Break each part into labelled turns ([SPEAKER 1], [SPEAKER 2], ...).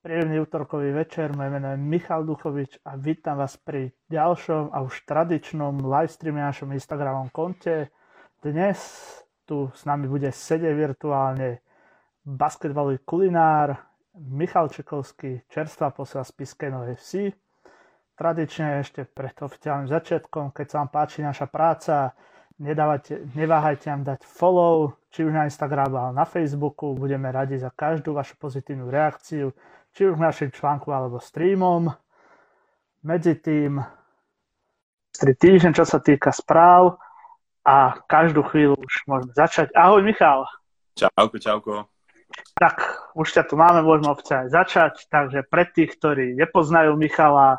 [SPEAKER 1] Príjemný útorkový večer, moje meno je Michal Duchovič a vítam vás pri ďalšom a už tradičnom livestreame na našom Instagramovom konte. Dnes tu s nami bude sedieť virtuálne basketbalový kulinár Michal Čekovský, čerstvá posiela z Piskej Novej Vsi. Tradične ešte pred oficiálnym začiatkom, keď sa vám páči naša práca, nedávajte, neváhajte nám dať follow, či už na Instagramu alebo na Facebooku. Budeme radi za každú vašu pozitívnu reakciu či už našim článku alebo streamom. Medzi tým 3 týždeň, čo sa týka správ a každú chvíľu už môžeme začať. Ahoj Michal.
[SPEAKER 2] Čauko, čauko.
[SPEAKER 1] Tak, už ťa tu máme, môžeme oficiálne začať. Takže pre tých, ktorí nepoznajú Michala,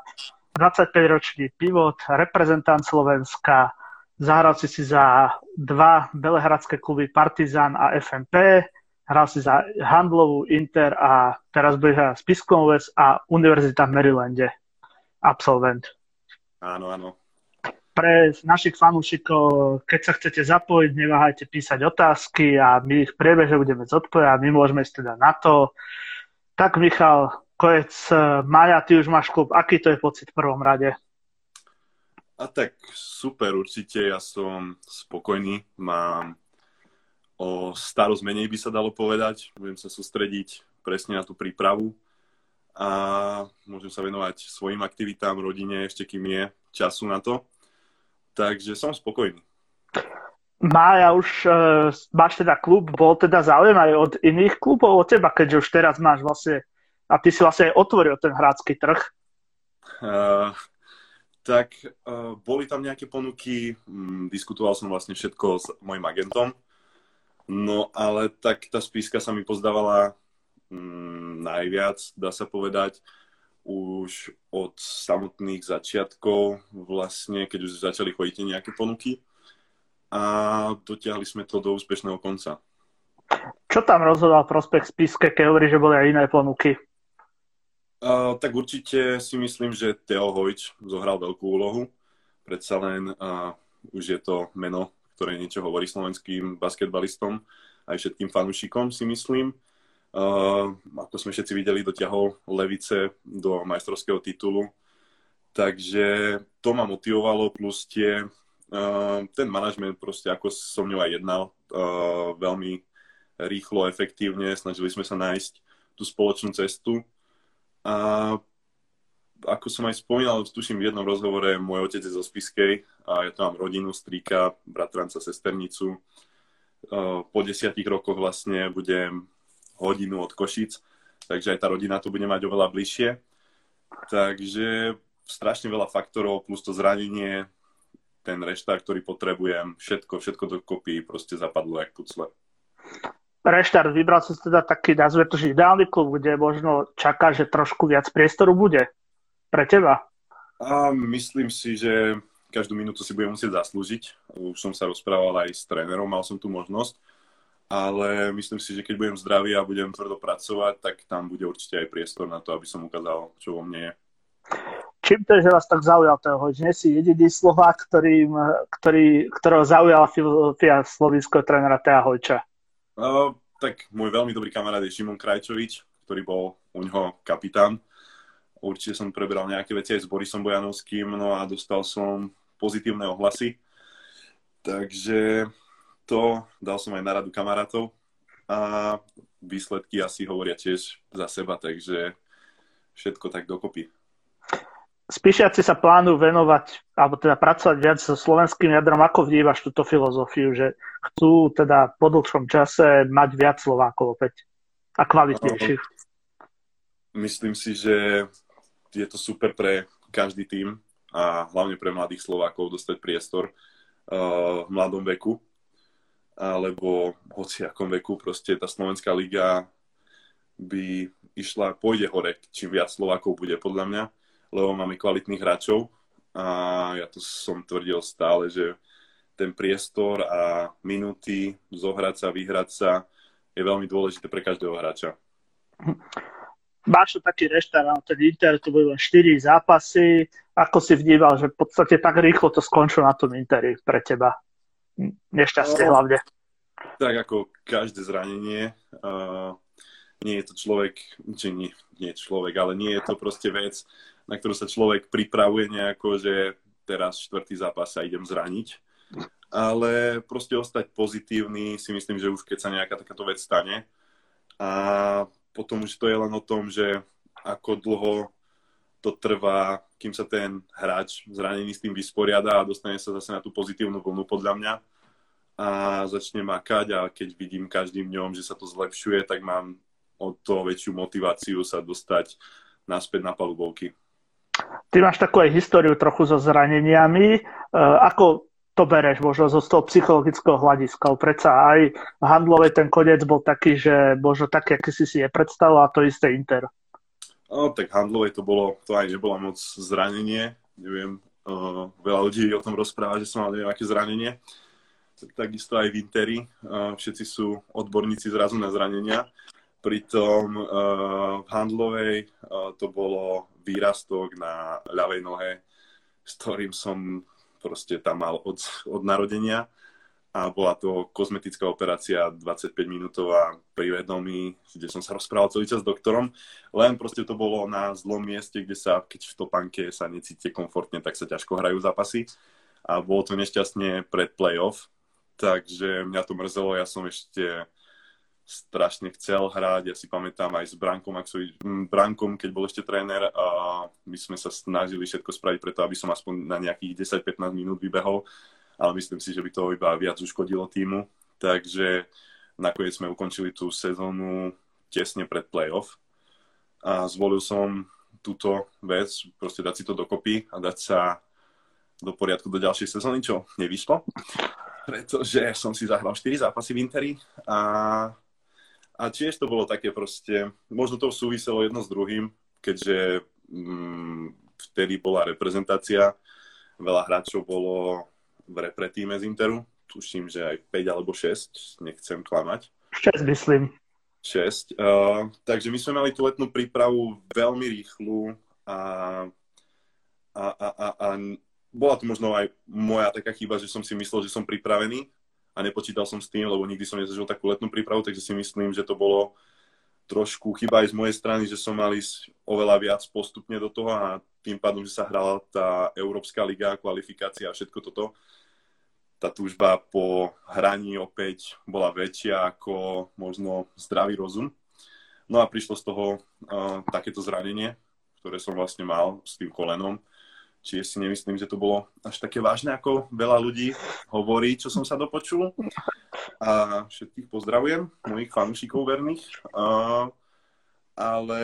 [SPEAKER 1] 25-ročný pivot, reprezentant Slovenska, zahral si si za dva belehradské kluby Partizan a FNP, hral si za Handlovú, Inter a teraz bude hrať Piskom West a Univerzita v Marylande. Absolvent.
[SPEAKER 2] Áno, áno.
[SPEAKER 1] Pre našich fanúšikov, keď sa chcete zapojiť, neváhajte písať otázky a my ich priebežne budeme zodpovedať a my môžeme ísť teda na to. Tak Michal, konec Maja, ty už máš klub. Aký to je pocit v prvom rade?
[SPEAKER 2] A tak super, určite. Ja som spokojný. Mám o starosť menej by sa dalo povedať. Budem sa sústrediť presne na tú prípravu a môžem sa venovať svojim aktivitám, rodine, ešte kým je času na to. Takže som spokojný.
[SPEAKER 1] Mája, už uh, máš teda klub, bol teda záujem aj od iných klubov od teba, keďže už teraz máš vlastne, a ty si vlastne aj otvoril ten hrácky trh.
[SPEAKER 2] Uh, tak uh, boli tam nejaké ponuky, um, diskutoval som vlastne všetko s mojim agentom, No ale tak tá spíska sa mi pozdávala mm, najviac, dá sa povedať, už od samotných začiatkov, vlastne, keď už začali chodiť nejaké ponuky a dotiahli sme to do úspešného konca.
[SPEAKER 1] Čo tam rozhodol prospekt spíske, keď hovorí, že boli aj iné ponuky?
[SPEAKER 2] Uh, tak určite si myslím, že Teo Hojč zohral veľkú úlohu. Predsa len uh, už je to meno ktoré niečo hovorí slovenským basketbalistom aj všetkým fanúšikom, si myslím. Uh, ako sme všetci videli, dotiahol Levice do majstrovského titulu. Takže to ma motivovalo, plus tie, uh, ten manažment, proste ako som ňou aj jednal, uh, veľmi rýchlo, efektívne, snažili sme sa nájsť tú spoločnú cestu. A ako som aj spomínal, tuším v jednom rozhovore, môj otec je zo Spiskej a ja tam mám rodinu, strýka, bratranca, sesternicu. Po desiatich rokoch vlastne budem hodinu od Košic, takže aj tá rodina tu bude mať oveľa bližšie. Takže strašne veľa faktorov, plus to zranenie, ten reštart, ktorý potrebujem, všetko, všetko dokopy proste zapadlo jak pucle.
[SPEAKER 1] Reštart, vybral som teda taký, nazve to, že ideálny klub, kde možno čaká, že trošku viac priestoru bude pre teba?
[SPEAKER 2] A myslím si, že každú minútu si budem musieť zaslúžiť. Už som sa rozprával aj s trénerom, mal som tú možnosť. Ale myslím si, že keď budem zdravý a budem tvrdo pracovať, tak tam bude určite aj priestor na to, aby som ukázal, čo vo mne je.
[SPEAKER 1] Čím to je, že vás tak zaujal ten hoď? Nie si jediný Slovák, ktorý, ktorý, ktorého zaujala filozofia slovinského trénera Tea Hojča?
[SPEAKER 2] Uh, tak môj veľmi dobrý kamarát je Šimon Krajčovič, ktorý bol u ňoho kapitán Určite som preberal nejaké veci aj s Borisom Bojanovským, no a dostal som pozitívne ohlasy. Takže to dal som aj na radu kamarátov a výsledky asi hovoria tiež za seba, takže všetko tak dokopy.
[SPEAKER 1] Spíšiaci sa plánujú venovať, alebo teda pracovať viac so slovenským jadrom. Ako vnímaš túto filozofiu, že chcú teda po dlhšom čase mať viac Slovákov opäť a kvalitnejších?
[SPEAKER 2] Myslím si, že je to super pre každý tým a hlavne pre mladých Slovákov dostať priestor uh, v mladom veku alebo v hociakom veku, proste tá Slovenská liga by išla, pôjde hore, čím viac Slovákov bude podľa mňa, lebo máme kvalitných hráčov a ja to som tvrdil stále, že ten priestor a minúty zohrať sa, vyhrať sa je veľmi dôležité pre každého hráča
[SPEAKER 1] máš tu taký reštart, ten Inter, to boli len 4 zápasy, ako si vnímal, že v podstate tak rýchlo to skončilo na tom Interi pre teba? Nešťastie no, hlavne.
[SPEAKER 2] Tak ako každé zranenie, uh, nie je to človek, či nie, nie človek, ale nie je to proste vec, na ktorú sa človek pripravuje nejako, že teraz štvrtý zápas sa idem zraniť. Ale proste ostať pozitívny si myslím, že už keď sa nejaká takáto vec stane. A potom už to je len o tom, že ako dlho to trvá, kým sa ten hráč zranený s tým vysporiada a dostane sa zase na tú pozitívnu vlnu podľa mňa a začne makať a keď vidím každým dňom, že sa to zlepšuje, tak mám o to väčšiu motiváciu sa dostať naspäť na palubovky.
[SPEAKER 1] Ty máš takú aj históriu trochu so zraneniami. E, ako to bereš možno zo toho psychologického hľadiska? Predsa aj v ten koniec bol taký, že možno taký, aký si si je predstavoval a to isté Inter.
[SPEAKER 2] No, tak handlovej to bolo, to aj nebolo moc zranenie. Neviem, uh, veľa ľudí o tom rozpráva, že som mal neviem, aké zranenie. Takisto aj v Interi. Uh, všetci sú odborníci zrazu na zranenia. Pritom uh, v handlovej uh, to bolo výrastok na ľavej nohe, s ktorým som proste tam mal od, od narodenia. A bola to kozmetická operácia 25 minútová pri vedomí, kde som sa rozprával celý čas s doktorom, len proste to bolo na zlom mieste, kde sa, keď v topánke sa necítite komfortne, tak sa ťažko hrajú zápasy. A bolo to nešťastne pred playoff, takže mňa to mrzelo, ja som ešte strašne chcel hrať. Ja si pamätám aj s Brankom, ak som, Brankom, keď bol ešte tréner a my sme sa snažili všetko spraviť preto, aby som aspoň na nejakých 10-15 minút vybehol, ale myslím si, že by to iba viac uškodilo týmu. Takže nakoniec sme ukončili tú sezónu tesne pred playoff a zvolil som túto vec, proste dať si to dokopy a dať sa do poriadku do ďalšej sezóny, čo nevyšlo, pretože som si zahral 4 zápasy v Interi a a tiež to bolo také proste, možno to súviselo jedno s druhým, keďže mm, vtedy bola reprezentácia, veľa hráčov bolo v repre týme z Interu, tuším, že aj 5 alebo 6, nechcem klamať.
[SPEAKER 1] 6 myslím.
[SPEAKER 2] 6. Uh, takže my sme mali tú letnú prípravu veľmi rýchlu a, a, a, a, a bola to možno aj moja taká chyba, že som si myslel, že som pripravený a nepočítal som s tým, lebo nikdy som nezažil takú letnú prípravu, takže si myslím, že to bolo trošku chyba aj z mojej strany, že som mal ísť oveľa viac postupne do toho a tým pádom, že sa hrala tá Európska liga, kvalifikácia a všetko toto, tá túžba po hraní opäť bola väčšia ako možno zdravý rozum. No a prišlo z toho uh, takéto zranenie, ktoré som vlastne mal s tým kolenom Čiže si nemyslím, že to bolo až také vážne, ako veľa ľudí hovorí, čo som sa dopočul. A všetkých pozdravujem, mojich fanúšikov verných. A, ale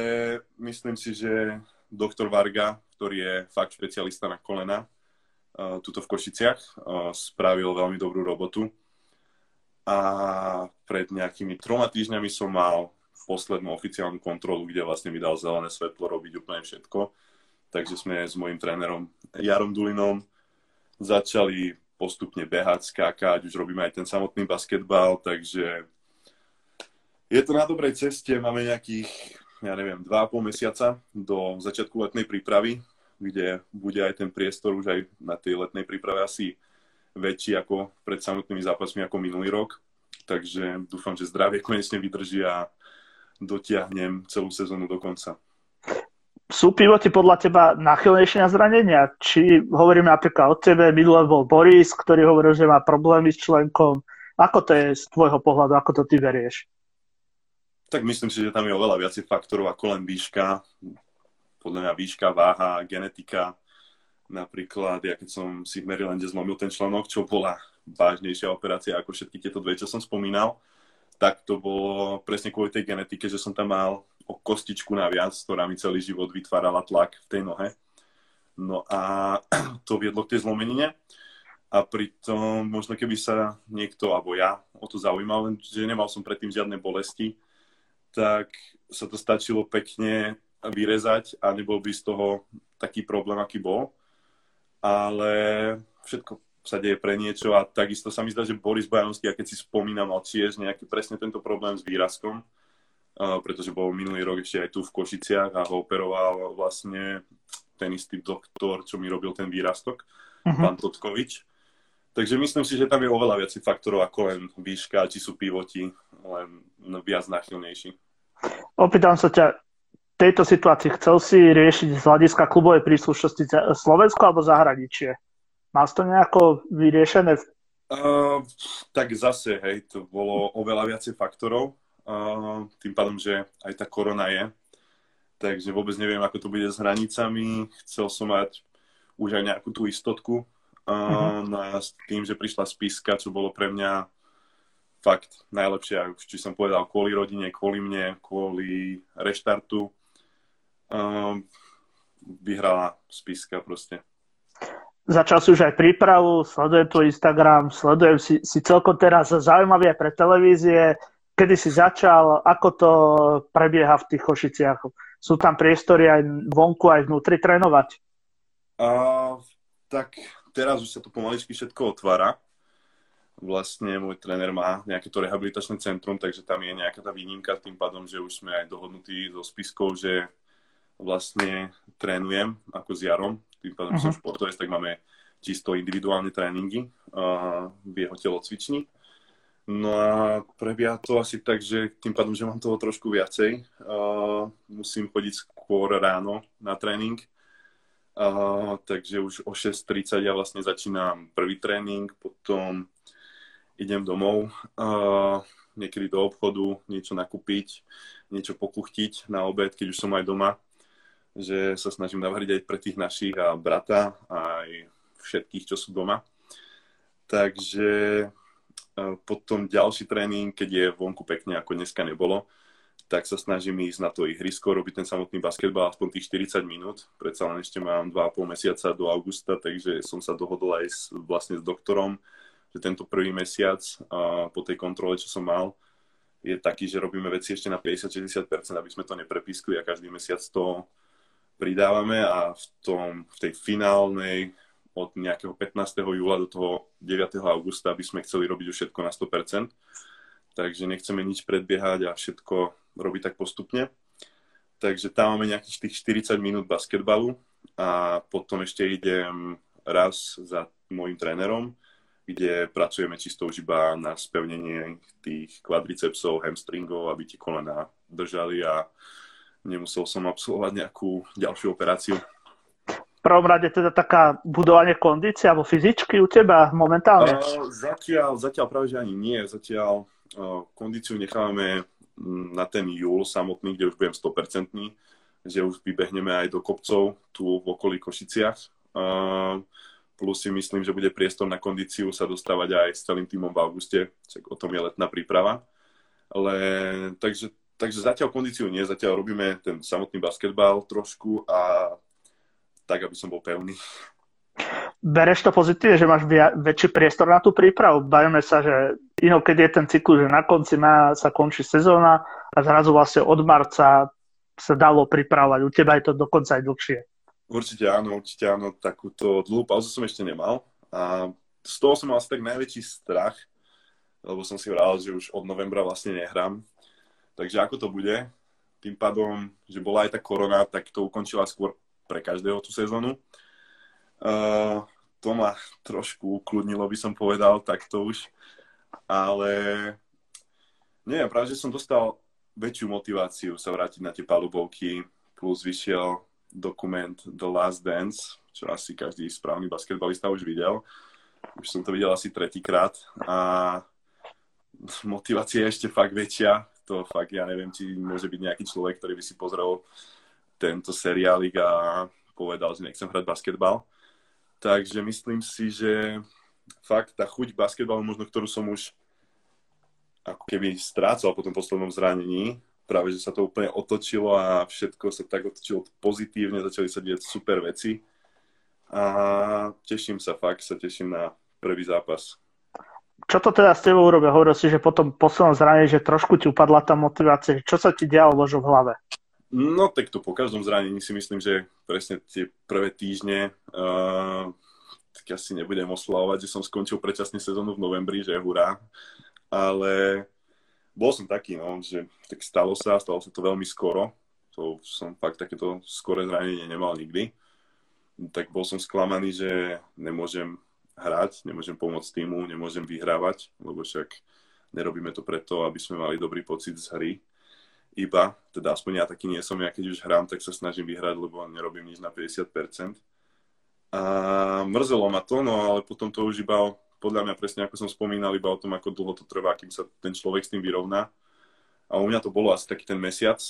[SPEAKER 2] myslím si, že doktor Varga, ktorý je fakt špecialista na kolena, tuto v Košiciach, spravil veľmi dobrú robotu. A pred nejakými troma týždňami som mal poslednú oficiálnu kontrolu, kde vlastne mi dal zelené svetlo robiť úplne všetko takže sme s mojim trénerom Jarom Dulinom začali postupne behať, skákať, už robíme aj ten samotný basketbal, takže je to na dobrej ceste, máme nejakých, ja neviem, 2,5 mesiaca do začiatku letnej prípravy, kde bude aj ten priestor už aj na tej letnej príprave asi väčší ako pred samotnými zápasmi ako minulý rok. Takže dúfam, že zdravie konečne vydrží a dotiahnem celú sezónu do konca
[SPEAKER 1] sú pivoti podľa teba nachylnejšie na zranenia? Či hovoríme napríklad o tebe, minulé bol Boris, ktorý hovoril, že má problémy s členkom. Ako to je z tvojho pohľadu, ako to ty verieš?
[SPEAKER 2] Tak myslím si, že tam je oveľa viacej faktorov ako len výška. Podľa mňa výška, váha, genetika. Napríklad, ja keď som si v Marylande zlomil ten členok, čo bola vážnejšia operácia ako všetky tieto dve, čo som spomínal, tak to bolo presne kvôli tej genetike, že som tam mal o kostičku naviac, ktorá mi celý život vytvárala tlak v tej nohe. No a to viedlo k tej zlomenine. A pritom možno keby sa niekto, alebo ja, o to zaujímal, že nemal som predtým žiadne bolesti, tak sa to stačilo pekne vyrezať a nebol by z toho taký problém, aký bol. Ale všetko sa deje pre niečo a takisto sa mi zdá, že Boris Bojanovský, a keď si spomínam, mal tiež nejaký presne tento problém s výrazkom, pretože bol minulý rok ešte aj tu v Košiciach a ho operoval vlastne ten istý doktor, čo mi robil ten výrastok, uh-huh. pán Totkovič. Takže myslím si, že tam je oveľa viac faktorov ako len výška, či sú pivoti, len viac náchylnejší.
[SPEAKER 1] Opýtam sa ťa, tejto situácii chcel si riešiť z hľadiska klubovej príslušnosti Slovensko alebo zahraničie? Mal to nejako vyriešené?
[SPEAKER 2] Uh, tak zase, hej, to bolo oveľa viacej faktorov. Tým pádom, že aj tá korona je. Takže vôbec neviem, ako to bude s hranicami. Chcel som mať už aj nejakú tú istotku. Uh, uh-huh. no a s tým, že prišla spiska, čo bolo pre mňa fakt najlepšie, či som povedal, kvôli rodine, kvôli mne, kvôli reštartu. Um, vyhrala spiska proste.
[SPEAKER 1] Začal si už aj prípravu, sledujem tvoj Instagram, sledujem si, si celkom teraz zaujímavý aj pre televízie. Kedy si začal, ako to prebieha v tých Košiciach? Sú tam priestory aj vonku, aj vnútri trénovať?
[SPEAKER 2] Uh, tak teraz už sa to pomaličky všetko otvára vlastne môj tréner má nejaké to rehabilitačné centrum, takže tam je nejaká tá výnimka tým pádom, že už sme aj dohodnutí so spiskou, že vlastne trénujem ako s Jarom, tým pádom uh-huh. som športovec, tak máme čisto individuálne tréningy uh, v jeho telocvični. No a prebieha to asi tak, že tým pádom, že mám toho trošku viacej, uh, musím chodiť skôr ráno na tréning, uh, takže už o 6.30 ja vlastne začínam prvý tréning, potom idem domov, uh, niekedy do obchodu, niečo nakúpiť, niečo pokuchtiť na obed, keď už som aj doma, že sa snažím navariť aj pre tých našich a brata, aj všetkých, čo sú doma. Takže potom ďalší tréning, keď je vonku pekne, ako dneska nebolo, tak sa snažím ísť na to ihrisko, robiť ten samotný basketbal aspoň tých 40 minút. Predsa len ešte mám 2,5 mesiaca do augusta, takže som sa dohodol aj s, vlastne s doktorom, že tento prvý mesiac a po tej kontrole, čo som mal, je taký, že robíme veci ešte na 50-60%, aby sme to neprepískli a každý mesiac to pridávame a v, tom, v tej finálnej od nejakého 15. júla do toho 9. augusta by sme chceli robiť už všetko na 100%. Takže nechceme nič predbiehať a všetko robiť tak postupne. Takže tam máme nejakých tých 40 minút basketbalu a potom ešte idem raz za môjim trénerom kde pracujeme čisto už iba na spevnenie tých kvadricepsov, hamstringov, aby ti kolena držali a nemusel som absolvovať nejakú ďalšiu operáciu.
[SPEAKER 1] Prvom rade teda taká budovanie kondície alebo fyzičky u teba momentálne?
[SPEAKER 2] Uh, zatiaľ, zatiaľ práve, že ani nie. Zatiaľ uh, kondíciu nechávame na ten júl samotný, kde už budem 100%, že už vybehneme aj do kopcov tu v okolí Košiciach. Uh, plus si myslím, že bude priestor na kondíciu sa dostávať aj s celým týmom v auguste, o tom je letná príprava. Ale takže, takže zatiaľ kondíciu nie, zatiaľ robíme ten samotný basketbal trošku a tak, aby som bol pevný.
[SPEAKER 1] Bereš to pozitívne, že máš väčší priestor na tú prípravu? Bavíme sa, že inokedy je ten cyklus, že na konci má, sa končí sezóna a zrazu vlastne od marca sa dalo pripravovať. U teba je to dokonca aj dlhšie.
[SPEAKER 2] Určite áno, určite áno. Takúto dlhú pauzu som ešte nemal. A z toho som mal asi tak najväčší strach, lebo som si vral, že už od novembra vlastne nehrám. Takže ako to bude? Tým pádom, že bola aj tá korona, tak to ukončila skôr pre každého tú sezónu. Uh, to ma trošku ukludnilo, by som povedal, takto už. Ale neviem, práve, že som dostal väčšiu motiváciu sa vrátiť na tie palubovky, plus vyšiel dokument The Last Dance, čo asi každý správny basketbalista už videl. Už som to videl asi tretíkrát a motivácia je ešte fakt väčšia. To fakt, ja neviem, či môže byť nejaký človek, ktorý by si pozrel tento seriálik a povedal, že nechcem hrať basketbal. Takže myslím si, že fakt tá chuť basketbalu, možno ktorú som už ako keby strácal po tom poslednom zranení, práve, že sa to úplne otočilo a všetko sa tak otočilo pozitívne, začali sa diať super veci a teším sa, fakt sa teším na prvý zápas.
[SPEAKER 1] Čo to teda s tebou urobia? Hovoril si, že potom poslednom zranení, že trošku ti upadla tá motivácia. Čo sa ti dialo možno v hlave?
[SPEAKER 2] No tak to po každom zranení si myslím, že presne tie prvé týždne uh, tak asi nebudem oslavovať, že som skončil predčasne sezónu v novembri, že hurá. Ale bol som taký, no, že tak stalo sa, stalo sa to veľmi skoro. To som fakt takéto skoré zranenie nemal nikdy. Tak bol som sklamaný, že nemôžem hrať, nemôžem pomôcť týmu, nemôžem vyhrávať, lebo však nerobíme to preto, aby sme mali dobrý pocit z hry. Iba, teda aspoň ja taký nie som, ja keď už hrám, tak sa snažím vyhrať, lebo nerobím nič na 50%. A mrzelo ma to, no ale potom to už iba, podľa mňa presne ako som spomínal, iba o tom, ako dlho to trvá, kým sa ten človek s tým vyrovná. A u mňa to bolo asi taký ten mesiac,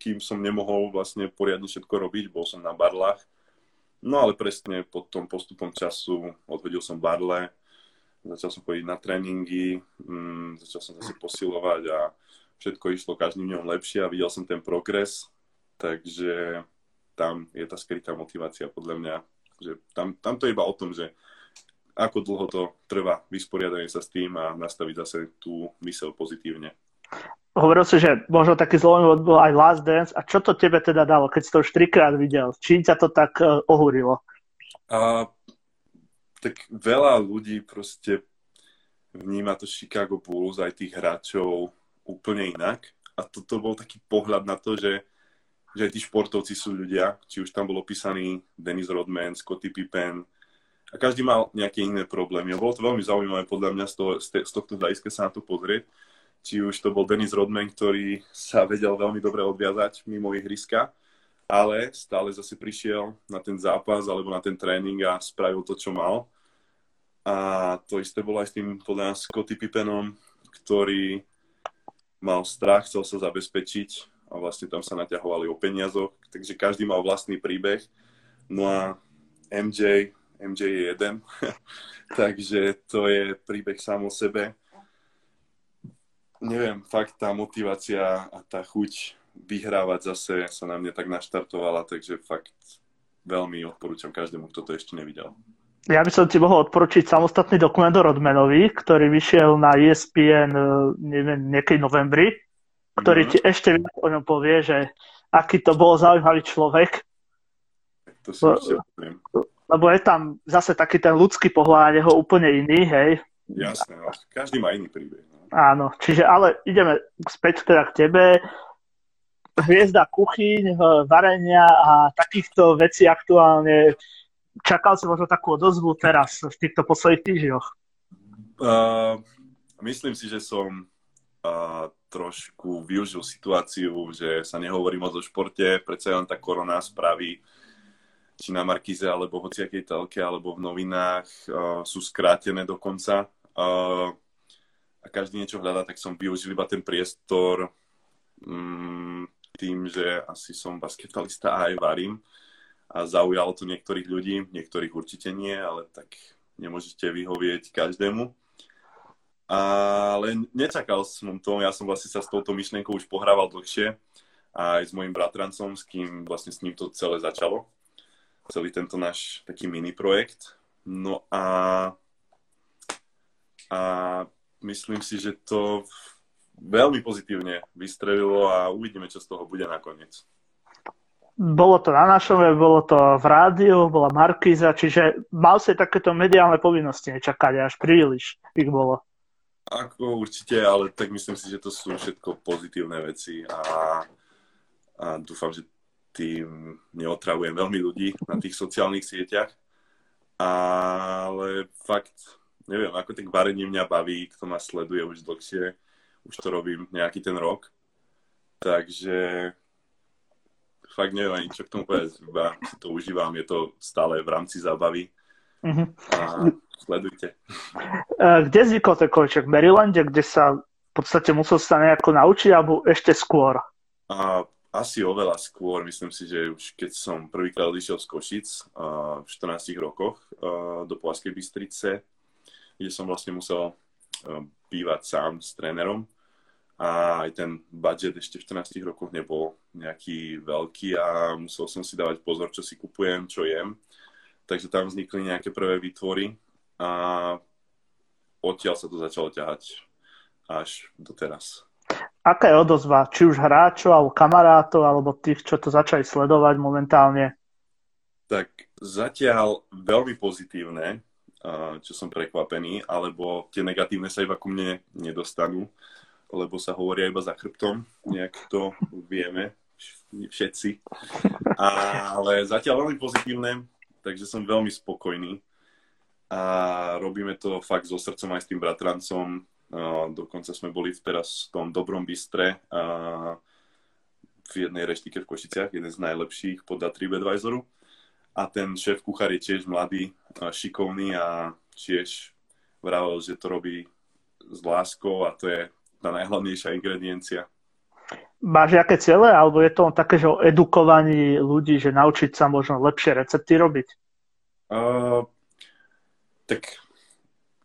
[SPEAKER 2] kým som nemohol vlastne poriadne všetko robiť, bol som na barlách. No ale presne pod tom postupom času odvedil som barle, začal som chodiť na tréningy, mm, začal som zase posilovať a všetko išlo každým dňom lepšie a videl som ten progres, takže tam je tá skrytá motivácia podľa mňa, že tam, tam to je iba o tom, že ako dlho to trvá vysporiadanie sa s tým a nastaviť zase tú mysel pozitívne.
[SPEAKER 1] Hovoril si, že možno taký zlomový bol aj Last Dance. A čo to tebe teda dalo, keď si to už trikrát videl? Čím ťa to tak uh, ohúrilo?
[SPEAKER 2] A tak veľa ľudí proste vníma to Chicago Bulls aj tých hráčov úplne inak. A toto bol taký pohľad na to, že, že aj tí športovci sú ľudia, či už tam bol opísaný Dennis Rodman, Scottie Pippen, a každý mal nejaké iné problémy. A bolo to veľmi zaujímavé podľa mňa z, toho, z tohto hľadiska sa na to pozrieť. Či už to bol Dennis Rodman, ktorý sa vedel veľmi dobre odviazať mimo ihriska, ale stále zase prišiel na ten zápas alebo na ten tréning a spravil to, čo mal. A to isté bolo aj s tým podľa nás Scotty Pippenom, ktorý mal strach, chcel sa zabezpečiť a vlastne tam sa naťahovali o peniazoch, takže každý mal vlastný príbeh. No a MJ, MJ je jeden, takže to je príbeh sám o sebe. Neviem, fakt tá motivácia a tá chuť vyhrávať zase sa na mne tak naštartovala, takže fakt veľmi odporúčam každému, kto to ešte nevidel.
[SPEAKER 1] Ja by som ti mohol odporučiť samostatný dokument o Rodmanovi, ktorý vyšiel na ESPN e, neviem, niekedy novembri, ktorý mm. ti ešte viac o ňom povie, že aký to bol zaujímavý človek.
[SPEAKER 2] To si Le,
[SPEAKER 1] lebo je tam zase taký ten ľudský pohľad, jeho úplne iný, hej.
[SPEAKER 2] Jasné, no. každý má iný príbeh. No.
[SPEAKER 1] Áno, čiže ale ideme späť teda k tebe hviezda kuchyň, varenia a takýchto vecí aktuálne. Čakal si možno takú odozvu teraz v týchto posledných týždňoch?
[SPEAKER 2] Uh, myslím si, že som uh, trošku využil situáciu, že sa nehovorí moc o športe, predsa len tá korona spraví či na Markize, alebo v hociakej telke, alebo v novinách uh, sú skrátené dokonca. Uh, a každý niečo hľadá, tak som využil iba ten priestor um, tým, že asi som basketbalista a aj varím a zaujalo to niektorých ľudí, niektorých určite nie, ale tak nemôžete vyhovieť každému. Ale nečakal som to, ja som vlastne sa s touto myšlienkou už pohrával dlhšie aj s mojim bratrancom, s kým vlastne s ním to celé začalo. Celý tento náš taký mini projekt. No a, a myslím si, že to veľmi pozitívne vystrelilo a uvidíme, čo z toho bude nakoniec.
[SPEAKER 1] Bolo to na našom bolo to v rádiu, bola Markíza, čiže mal si takéto mediálne povinnosti nečakať, až príliš ich bolo.
[SPEAKER 2] Ako určite, ale tak myslím si, že to sú všetko pozitívne veci a, a dúfam, že tým neotravujem veľmi ľudí na tých sociálnych sieťach. Ale fakt, neviem, ako tak varenie mňa baví, kto ma sleduje už dlhšie, už to robím nejaký ten rok. Takže fakt neviem čo k tomu povedať, iba to užívam, je to stále v rámci zábavy. Uh-huh. A sledujte.
[SPEAKER 1] Kde vznikol ten konček? V Marylande, kde sa v podstate musel sa nejako naučiť, alebo ešte skôr?
[SPEAKER 2] A, asi oveľa skôr. Myslím si, že už keď som prvýkrát odišiel z Košic a, v 14 rokoch a, do Povazkej Bystrice, kde som vlastne musel bývať sám s trénerom, a aj ten budget ešte v 14 rokoch nebol nejaký veľký a musel som si dávať pozor, čo si kupujem, čo jem. Takže tam vznikli nejaké prvé výtvory a odtiaľ sa to začalo ťahať až doteraz.
[SPEAKER 1] Aká je odozva? Či už hráčov, alebo kamarátov, alebo tých, čo to začali sledovať momentálne?
[SPEAKER 2] Tak zatiaľ veľmi pozitívne, čo som prekvapený, alebo tie negatívne sa iba ku mne nedostanú lebo sa hovoria iba za chrbtom, nejak to vieme všetci. Ale zatiaľ veľmi pozitívne, takže som veľmi spokojný. A robíme to fakt so srdcom aj s tým bratrancom. dokonca sme boli teraz v tom dobrom bystre v jednej reštike v Košiciach, jeden z najlepších podľa TripAdvisoru. A ten šéf kuchár je tiež mladý, šikovný a tiež vravel, že to robí s láskou a to je tá najhlavnejšia ingrediencia.
[SPEAKER 1] Máš nejaké ciele, alebo je to také, že o edukovaní ľudí, že naučiť sa možno lepšie recepty robiť? Uh,
[SPEAKER 2] tak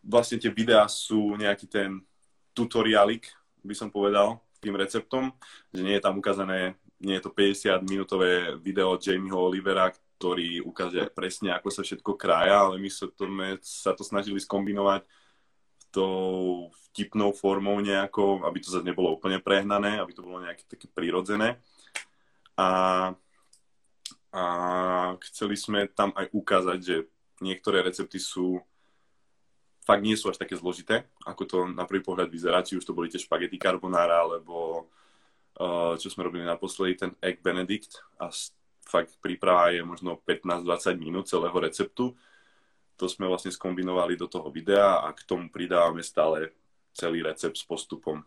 [SPEAKER 2] vlastne tie videá sú nejaký ten tutorialik, by som povedal, tým receptom, že nie je tam ukázané, nie je to 50 minútové video Jamieho Olivera, ktorý ukáže presne, ako sa všetko krája, ale my sa to, sa to snažili skombinovať tou vtipnou formou nejakou, aby to zase nebolo úplne prehnané, aby to bolo nejaké také prirodzené. A, a chceli sme tam aj ukázať, že niektoré recepty sú fakt nie sú až také zložité, ako to na prvý pohľad vyzerá, či už to boli tie špagety carbonara, alebo uh, čo sme robili naposledy, ten egg benedict a fakt príprava je možno 15-20 minút celého receptu. To sme vlastne skombinovali do toho videa a k tomu pridávame stále celý recept s postupom.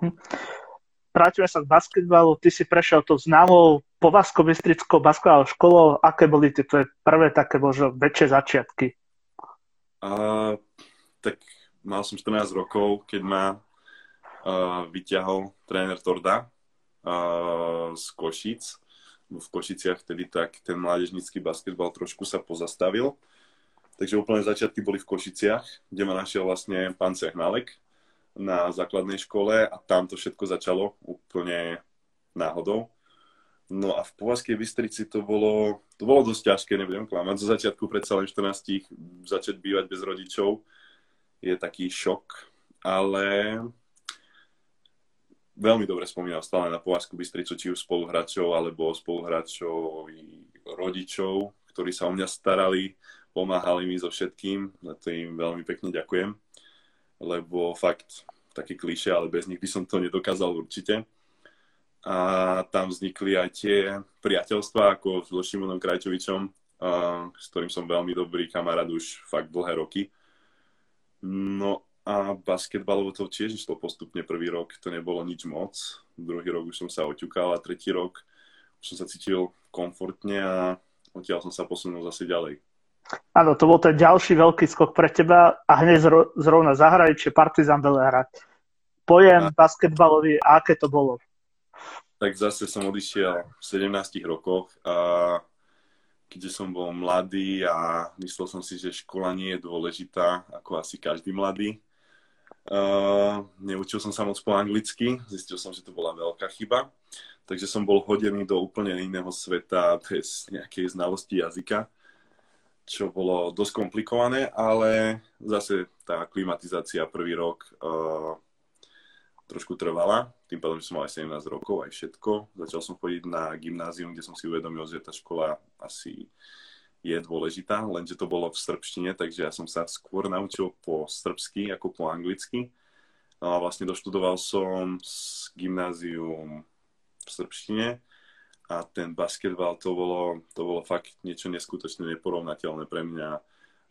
[SPEAKER 2] Hm.
[SPEAKER 1] Vrátime sa k basketbalu. Ty si prešiel to známou povazko-bystrickou basketbalovou školou. Aké boli tie tvoje prvé také možno väčšie začiatky?
[SPEAKER 2] A, tak mal som 14 rokov, keď ma uh, vyťahol tréner Torda uh, z Košic. V Košiciach vtedy tak ten mládežnický basketbal trošku sa pozastavil. Takže úplne začiatky boli v Košiciach, kde ma našiel vlastne pán Cehnalek na základnej škole a tam to všetko začalo úplne náhodou. No a v Povazkej Bystrici to bolo, to bolo dosť ťažké, nebudem klamať. Zo začiatku predsa len 14 začať bývať bez rodičov je taký šok, ale veľmi dobre spomínal stále na Povazku Bystricu, či už spoluhráčov, alebo spoluhráčov rodičov, ktorí sa o mňa starali, pomáhali mi so všetkým, za to im veľmi pekne ďakujem, lebo fakt také kliše, ale bez nich by som to nedokázal určite a tam vznikli aj tie priateľstvá ako so Šimonom Krajčovičom, s ktorým som veľmi dobrý kamarát už fakt dlhé roky. No a basketbalovo to tiež išlo postupne. Prvý rok to nebolo nič moc, druhý rok už som sa oťukal a tretí rok už som sa cítil komfortne a odtiaľ som sa posunul zase ďalej.
[SPEAKER 1] Áno, to bol ten ďalší veľký skok pre teba a hneď zrovna zahraničie Partizan Belehrad. Pojem a... basketbalový, aké to bolo?
[SPEAKER 2] tak zase som odišiel v 17 rokoch a keďže som bol mladý a myslel som si, že škola nie je dôležitá, ako asi každý mladý. Uh, neučil som sa moc po anglicky, zistil som, že to bola veľká chyba, takže som bol hodený do úplne iného sveta bez nejakej znalosti jazyka, čo bolo dosť komplikované, ale zase tá klimatizácia prvý rok uh, trošku trvala, tým pádom, že som mal aj 17 rokov, aj všetko. Začal som chodiť na gymnázium, kde som si uvedomil, že tá škola asi je dôležitá, lenže to bolo v srbštine, takže ja som sa skôr naučil po srbsky ako po anglicky. No a vlastne doštudoval som s gymnázium v srbštine a ten basketbal to bolo, to bolo fakt niečo neskutočne neporovnateľné pre mňa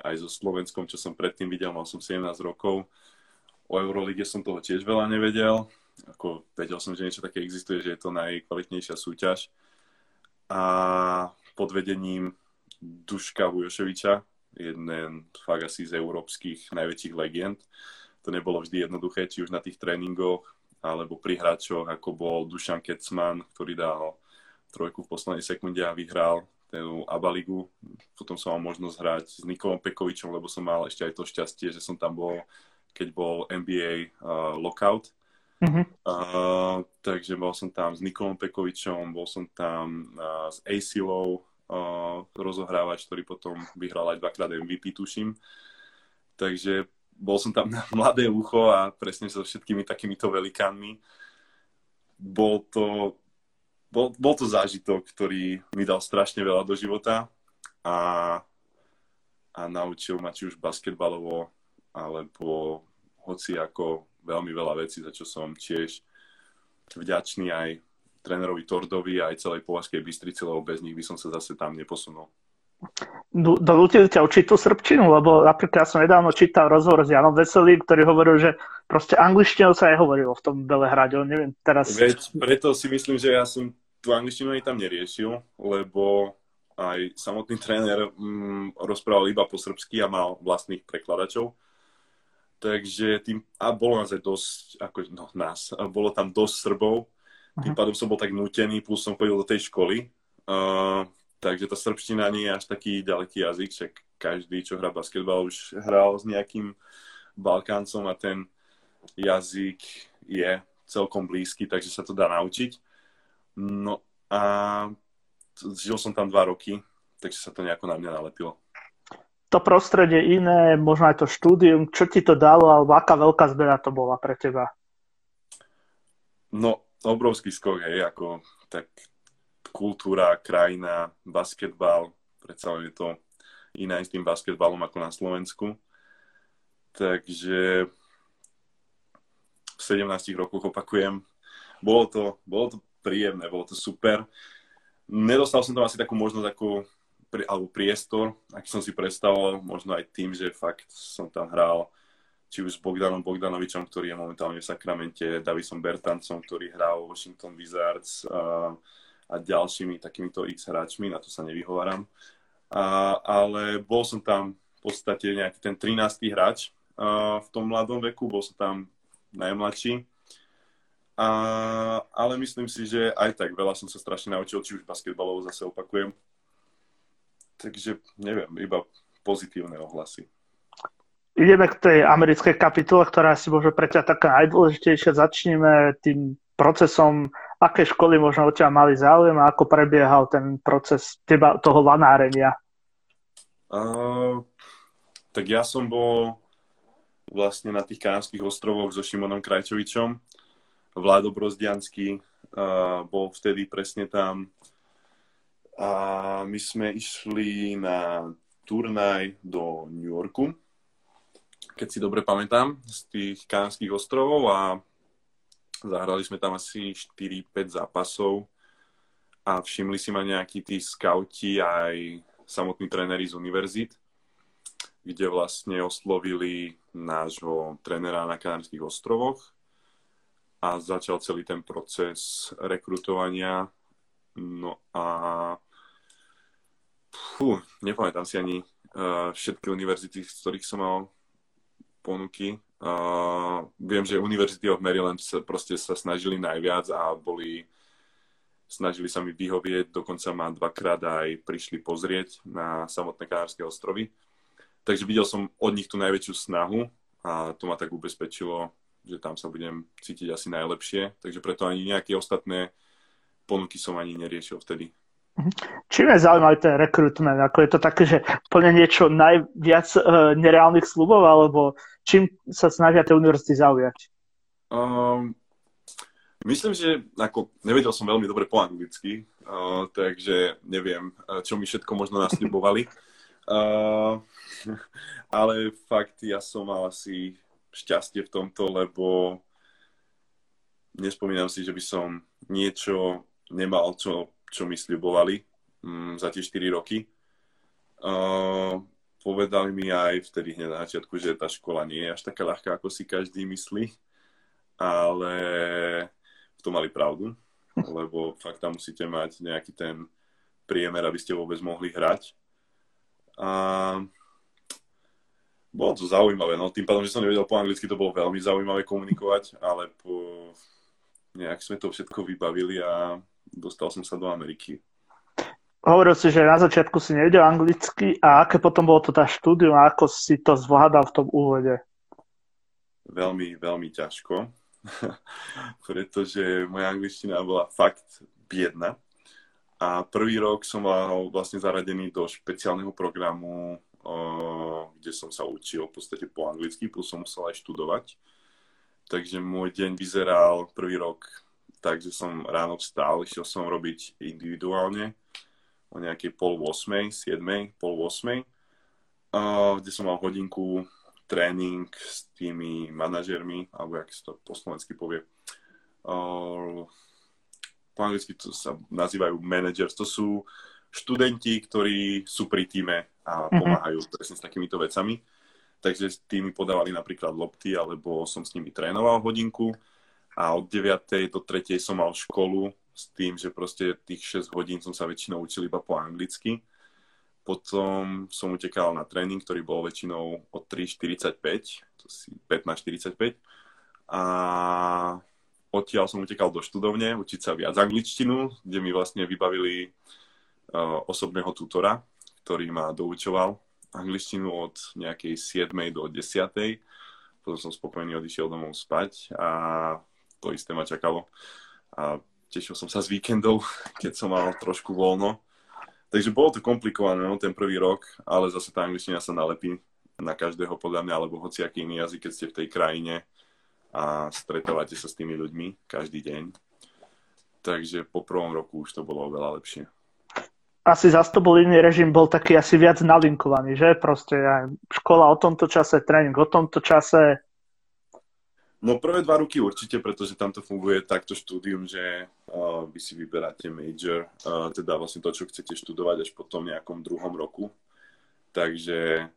[SPEAKER 2] aj so Slovenskom, čo som predtým videl, mal som 17 rokov O Eurolige som toho tiež veľa nevedel. Ako vedel som, že niečo také existuje, že je to najkvalitnejšia súťaž. A pod vedením Duška Vujoševiča, jeden fakt asi z európskych najväčších legend. To nebolo vždy jednoduché, či už na tých tréningoch, alebo pri hráčoch, ako bol Dušan Kecman, ktorý dal trojku v poslednej sekunde a vyhral tú Abaligu. Potom som mal možnosť hrať s Nikolom Pekovičom, lebo som mal ešte aj to šťastie, že som tam bol keď bol NBA uh, lockout. Uh-huh. Uh, takže bol som tam s Nikolom Pekovičom, bol som tam uh, s Asilou, uh, rozohrávač, ktorý potom vyhral aj dvakrát MVP, tuším. Takže bol som tam na mladé ucho a presne so všetkými takýmito velikánmi. Bol to, bol, bol to zážitok, ktorý mi dal strašne veľa do života a, a naučil ma či už basketbalovo, alebo hoci ako veľmi veľa vecí, za čo som tiež vďačný aj trénerovi Tordovi aj celej Považskej Bystrici, lebo bez nich by som sa zase tam neposunul.
[SPEAKER 1] Donútili ťa učiť tú srbčinu, lebo napríklad ja som nedávno čítal rozhovor s Janom Veselým, ktorý hovoril, že proste angličtinou sa nehovorilo v tom Belehrade. On neviem teraz...
[SPEAKER 2] Veď preto si myslím, že ja som tú angličtinu ani tam neriešil, lebo aj samotný tréner mm, rozprával iba po srbsky a mal vlastných prekladačov. Takže tým, a bolo nás aj dosť, ako, no nás, a bolo tam dosť Srbov, tým pádom som bol tak nutený, plus som chodil do tej školy, uh, takže tá srbština nie je až taký ďaleký jazyk, však každý, čo hrá basketbal, už hral s nejakým Balkáncom a ten jazyk je celkom blízky, takže sa to dá naučiť. No a žil som tam dva roky, takže sa to nejako na mňa nalepilo.
[SPEAKER 1] To prostredie iné, možno aj to štúdium, čo ti to dalo, alebo aká veľká zmena to bola pre teba?
[SPEAKER 2] No, obrovský skok, hej, ako tak kultúra, krajina, basketbal, predsa je to iné s tým basketbalom ako na Slovensku. Takže v 17 rokoch opakujem, bolo to, bolo to príjemné, bolo to super. Nedostal som tam asi takú možnosť, ako, alebo priestor, aký som si predstavoval, možno aj tým, že fakt som tam hral či už s Bogdanom Bogdanovičom, ktorý je momentálne v Sakramente, Davisom Bertancom, ktorý hrá v Washington Wizards a, a ďalšími takýmito X hráčmi, na to sa nevyhováram. A, ale bol som tam v podstate nejaký ten 13. hráč a, v tom mladom veku, bol som tam najmladší. A, ale myslím si, že aj tak veľa som sa strašne naučil, či už basketbalovo zase opakujem. Takže neviem, iba pozitívne ohlasy.
[SPEAKER 1] Ideme k tej americkej kapitole, ktorá si možno pre ťa taká najdôležitejšia. Začneme tým procesom, aké školy možno o ťa mali záujem a ako prebiehal ten proces teba, toho lanárenia?
[SPEAKER 2] Uh, tak ja som bol vlastne na tých Kanárských ostrovoch so Šimonom Krajčovičom. Vládo Brozdiansky uh, bol vtedy presne tam. A my sme išli na turnaj do New Yorku keď si dobre pamätám, z tých Kánskych ostrovov a zahrali sme tam asi 4-5 zápasov a všimli si ma nejakí tí skauti aj samotní tréneri z univerzit, kde vlastne oslovili nášho trénera na Kanárských ostrovoch a začal celý ten proces rekrutovania. No a fú, nepamätám si ani uh, všetky univerzity, z ktorých som mal ponuky. Uh, viem, že University of Maryland sa, proste sa snažili najviac a boli snažili sa mi vyhovieť, dokonca ma dvakrát aj prišli pozrieť na samotné Kanárske ostrovy. Takže videl som od nich tú najväčšiu snahu a to ma tak ubezpečilo, že tam sa budem cítiť asi najlepšie. Takže preto ani nejaké ostatné ponuky som ani neriešil vtedy.
[SPEAKER 1] Čím je zaujímavý ten rekrutment? Ako je to také, že plne niečo najviac uh, nereálnych slubov, alebo čím sa snažia tie univerzity zaujať? Um,
[SPEAKER 2] myslím, že ako, nevedel som veľmi dobre po anglicky, uh, takže neviem, čo mi všetko možno nasľubovali. Uh, ale fakt, ja som mal asi šťastie v tomto, lebo nespomínam si, že by som niečo nemal, čo čo mi sľubovali um, za tie 4 roky. Uh, povedali mi aj vtedy hneď na začiatku, že tá škola nie je až taká ľahká, ako si každý myslí, ale v tom mali pravdu, lebo fakt tam musíte mať nejaký ten priemer, aby ste vôbec mohli hrať. A bolo to zaujímavé, no tým pádom, že som nevedel po anglicky, to bolo veľmi zaujímavé komunikovať, ale po... nejak sme to všetko vybavili a dostal som sa do Ameriky.
[SPEAKER 1] Hovoril si, že na začiatku si nevedel anglicky a aké potom bolo to tá štúdium a ako si to zvládal v tom úvode?
[SPEAKER 2] Veľmi, veľmi ťažko, pretože moja angličtina bola fakt biedna. A prvý rok som mal vlastne zaradený do špeciálneho programu, kde som sa učil v podstate po anglicky, plus som musel aj študovať. Takže môj deň vyzeral prvý rok takže som ráno vstal, išiel som robiť individuálne o nejakej pol 8, 7, pol 8, kde som mal hodinku tréning s tými manažermi, alebo jak sa to po slovensky povie. po anglicky to sa nazývajú managers, to sú študenti, ktorí sú pri týme a mhm. pomáhajú mm-hmm. presne s takýmito vecami. Takže s tými podávali napríklad lopty, alebo som s nimi trénoval hodinku a od 9. do 3. som mal školu s tým, že proste tých 6 hodín som sa väčšinou učil iba po anglicky. Potom som utekal na tréning, ktorý bol väčšinou od 3.45, to si 15.45. A odtiaľ som utekal do študovne, učiť sa viac angličtinu, kde mi vlastne vybavili osobného tutora, ktorý ma doučoval angličtinu od nejakej 7. do 10. Potom som spokojný odišiel domov spať a to isté ma čakalo. A tešil som sa z víkendov, keď som mal trošku voľno Takže bolo to komplikované, no, ten prvý rok, ale zase tá angličtina sa nalepí na každého podľa mňa, alebo hociaký iný jazyk, keď ste v tej krajine a stretávate sa s tými ľuďmi každý deň. Takže po prvom roku už to bolo oveľa lepšie.
[SPEAKER 1] Asi zase to bol iný režim, bol taký asi viac nalinkovaný, že? Proste aj škola o tomto čase, tréning o tomto čase,
[SPEAKER 2] No prvé dva roky určite, pretože tam to funguje takto štúdium, že uh, vy si vyberáte major, uh, teda vlastne to, čo chcete študovať až po tom nejakom druhom roku. Takže,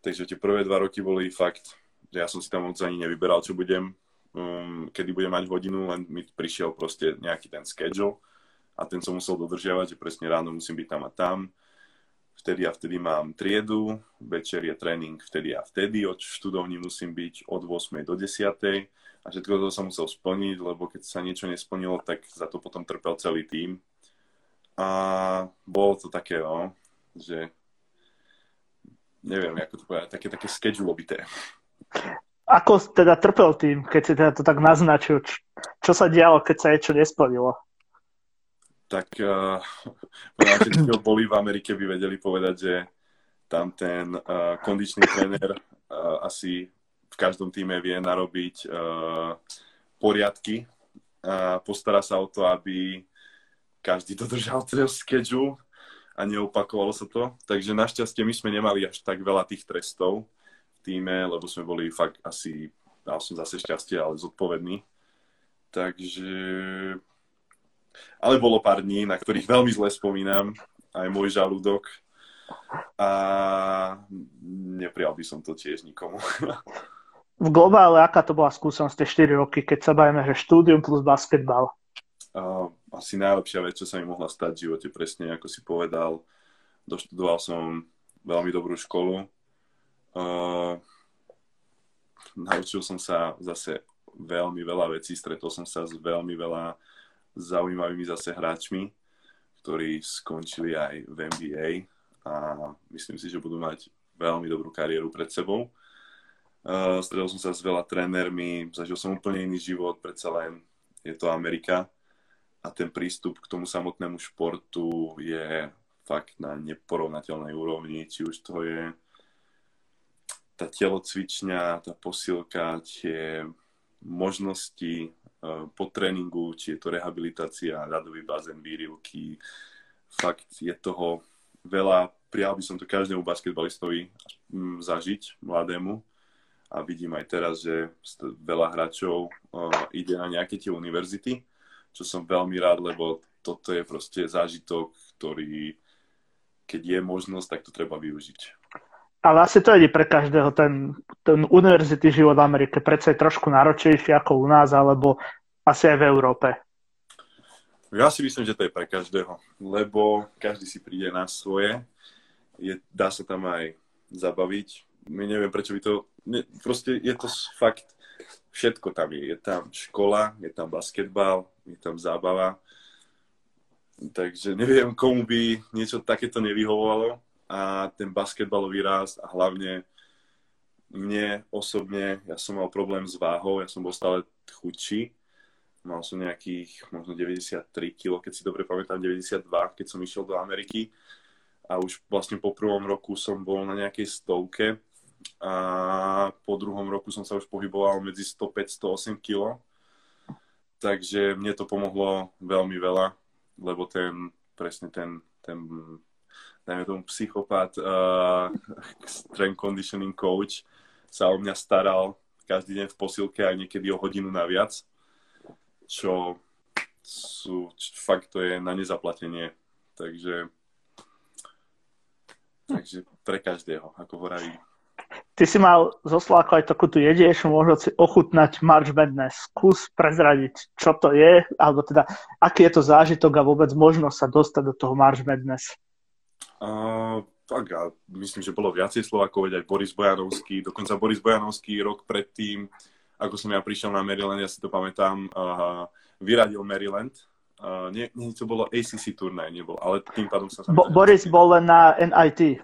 [SPEAKER 2] takže tie prvé dva roky boli fakt, že ja som si tam moc ani nevyberal, čo budem, um, kedy budem mať hodinu, len mi prišiel proste nejaký ten schedule a ten som musel dodržiavať, že presne ráno musím byť tam a tam vtedy a vtedy mám triedu, večer je tréning vtedy a vtedy, od študovní musím byť od 8. do 10. A všetko to som musel splniť, lebo keď sa niečo nesplnilo, tak za to potom trpel celý tým. A bolo to také, no, že neviem, ako to povedať, také, také scheduleobité.
[SPEAKER 1] Ako teda trpel tým, keď si teda to tak naznačil? Čo sa dialo, keď sa niečo nesplnilo?
[SPEAKER 2] Tak uh, tí, boli v Amerike, by vedeli povedať, že tam ten uh, kondičný tréner uh, asi v každom týme vie narobiť uh, poriadky a postará sa o to, aby každý dodržal ten schedule a neopakovalo sa to. Takže našťastie my sme nemali až tak veľa tých trestov v týme, lebo sme boli fakt asi, dal som zase šťastie, ale zodpovední. Takže ale bolo pár dní, na ktorých veľmi zle spomínam, aj môj žalúdok. A neprijal by som to tiež nikomu.
[SPEAKER 1] V globále, aká to bola skúsenosť tie 4 roky, keď sa bavíme, že štúdium plus basketbal?
[SPEAKER 2] Uh, asi najlepšia vec, čo sa mi mohla stať v živote, presne ako si povedal. Doštudoval som veľmi dobrú školu. Uh, naučil som sa zase veľmi veľa vecí, stretol som sa s veľmi veľa zaujímavými zase hráčmi, ktorí skončili aj v NBA a myslím si, že budú mať veľmi dobrú kariéru pred sebou. Uh, stretol som sa s veľa trénermi, zažil som úplne iný život, predsa len je to Amerika a ten prístup k tomu samotnému športu je fakt na neporovnateľnej úrovni, či už to je tá telocvičňa, tá posilka, tie možnosti po tréningu, či je to rehabilitácia, ľadový bazén, výrivky. Fakt je toho veľa. Prijal by som to každému basketbalistovi mm, zažiť, mladému. A vidím aj teraz, že veľa hráčov uh, ide na nejaké tie univerzity, čo som veľmi rád, lebo toto je proste zážitok, ktorý keď je možnosť, tak to treba využiť.
[SPEAKER 1] Ale asi to je pre každého ten, ten univerzity život v Amerike. Predsa je trošku náročnejší ako u nás, alebo asi aj v Európe.
[SPEAKER 2] Ja si myslím, že to je pre každého, lebo každý si príde na svoje. Je, dá sa tam aj zabaviť. My neviem, prečo by to... Ne, proste je to fakt... Všetko tam je. Je tam škola, je tam basketbal, je tam zábava. Takže neviem, komu by niečo takéto nevyhovovalo a ten basketbalový rast a hlavne mne osobne, ja som mal problém s váhou, ja som bol stále chudší, mal som nejakých možno 93 kg, keď si dobre pamätám, 92, keď som išiel do Ameriky. A už vlastne po prvom roku som bol na nejakej stovke. A po druhom roku som sa už pohyboval medzi 105-108 kg, takže mne to pomohlo veľmi veľa, lebo ten, presne ten, ten dajme tomu psychopat, uh, strength conditioning coach, sa o mňa staral každý deň v posilke aj niekedy o hodinu naviac, čo sú, fakt to je na nezaplatenie. Takže Takže pre každého, ako hovorí.
[SPEAKER 1] Ty si mal zo aj takú tu jedinečnú možnosť si ochutnať March Madness. Skús prezradiť, čo to je, alebo teda, aký je to zážitok a vôbec možnosť sa dostať do toho March Madness.
[SPEAKER 2] Uh, tak a myslím, že bolo viacej Slovákov, aj Boris Bojanovský, dokonca Boris Bojanovský rok predtým, ako som ja prišiel na Maryland, ja si to pamätám, uh, vyradil Maryland. Uh, nie, nie, to bolo ACC turnaj, nebol, ale tým pádom sa...
[SPEAKER 1] Bo, Boris bol len na NIT.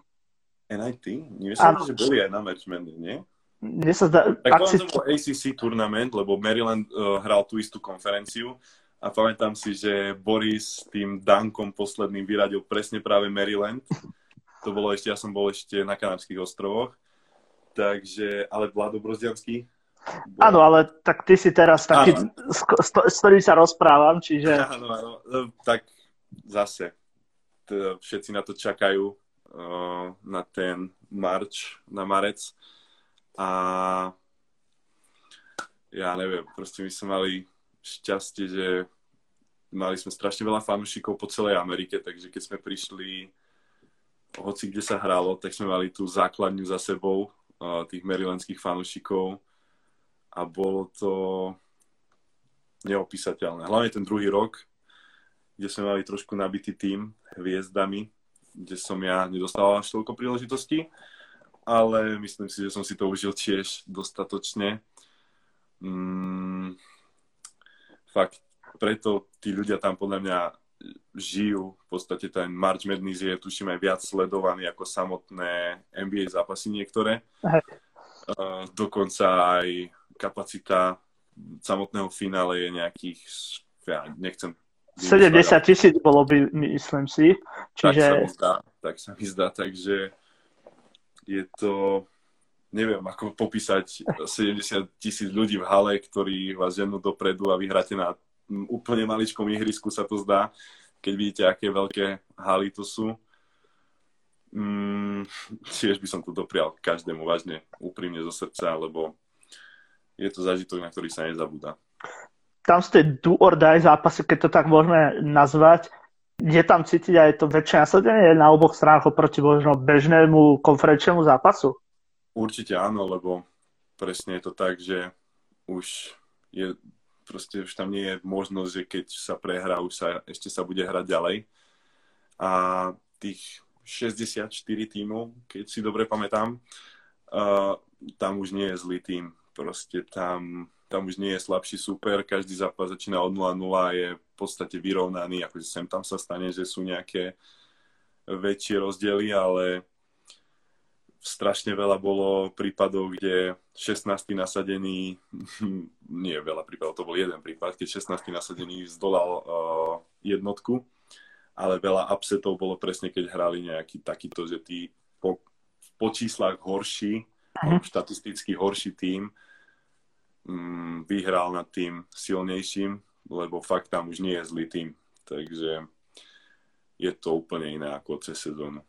[SPEAKER 2] NIT? Myslím, že boli aj na Matchman, nie?
[SPEAKER 1] Mne sa zdá...
[SPEAKER 2] Tak to si... bol ACC turnament, lebo Maryland uh, hral tú istú konferenciu a pamätám si, že Boris tým dankom posledným vyradil presne práve Maryland. To bolo ešte, ja som bol ešte na Kanárských ostrovoch. Takže, ale Vlado Brozdianský.
[SPEAKER 1] Bol... Áno, ale tak ty si teraz taký, s, s ktorým sa rozprávam, čiže...
[SPEAKER 2] Áno, áno, e, tak zase, všetci na to čakajú na ten marč, na marec. A ja neviem, proste my sme mali šťastie, že mali sme strašne veľa fanúšikov po celej Amerike, takže keď sme prišli hoci kde sa hralo, tak sme mali tú základňu za sebou tých marylandských fanúšikov a bolo to neopísateľné. Hlavne ten druhý rok, kde sme mali trošku nabitý tým hviezdami, kde som ja nedostával až toľko príležitostí, ale myslím si, že som si to užil tiež dostatočne. Mm, fakt, preto tí ľudia tam podľa mňa žijú. V podstate ten March Madness je, tuším, aj viac sledovaný ako samotné NBA zápasy niektoré. Uh, dokonca aj kapacita samotného finále je nejakých, ja nechcem
[SPEAKER 1] 70 tisíc bolo by, myslím si.
[SPEAKER 2] Čiže... Tak sa mi zdá, tak sa mi zdá, takže je to, neviem, ako popísať 70 tisíc ľudí v hale, ktorí vás ženú dopredu a vyhráte na úplne maličkom ihrisku, sa to zdá, keď vidíte, aké veľké haly to sú. Mm, tiež by som to doprial každému vážne, úprimne zo srdca, lebo je to zážitok, na ktorý sa nezabúda
[SPEAKER 1] tam sú tie do or die zápasy, keď to tak môžeme nazvať. Je tam cítiť aj to väčšie nasadenie na oboch stranách oproti možno bežnému konferenčnému zápasu?
[SPEAKER 2] Určite áno, lebo presne je to tak, že už je proste už tam nie je možnosť, že keď sa prehrá, už sa, ešte sa bude hrať ďalej. A tých 64 tímov, keď si dobre pamätám, uh, tam už nie je zlý tým. Proste tam tam už nie je slabší super, každý zápas začína od 0-0 a je v podstate vyrovnaný, akože sem tam sa stane, že sú nejaké väčšie rozdiely, ale strašne veľa bolo prípadov, kde 16. nasadený, nie veľa prípadov, to bol jeden prípad, keď 16. nasadený zdolal uh, jednotku, ale veľa upsetov bolo presne, keď hrali nejaký takýto, že tí po, po číslach horší, uh-huh. štatisticky horší tým, mm, vyhral nad tým silnejším, lebo fakt tam už nie je zlý tým. Takže je to úplne iné ako cez sezónu.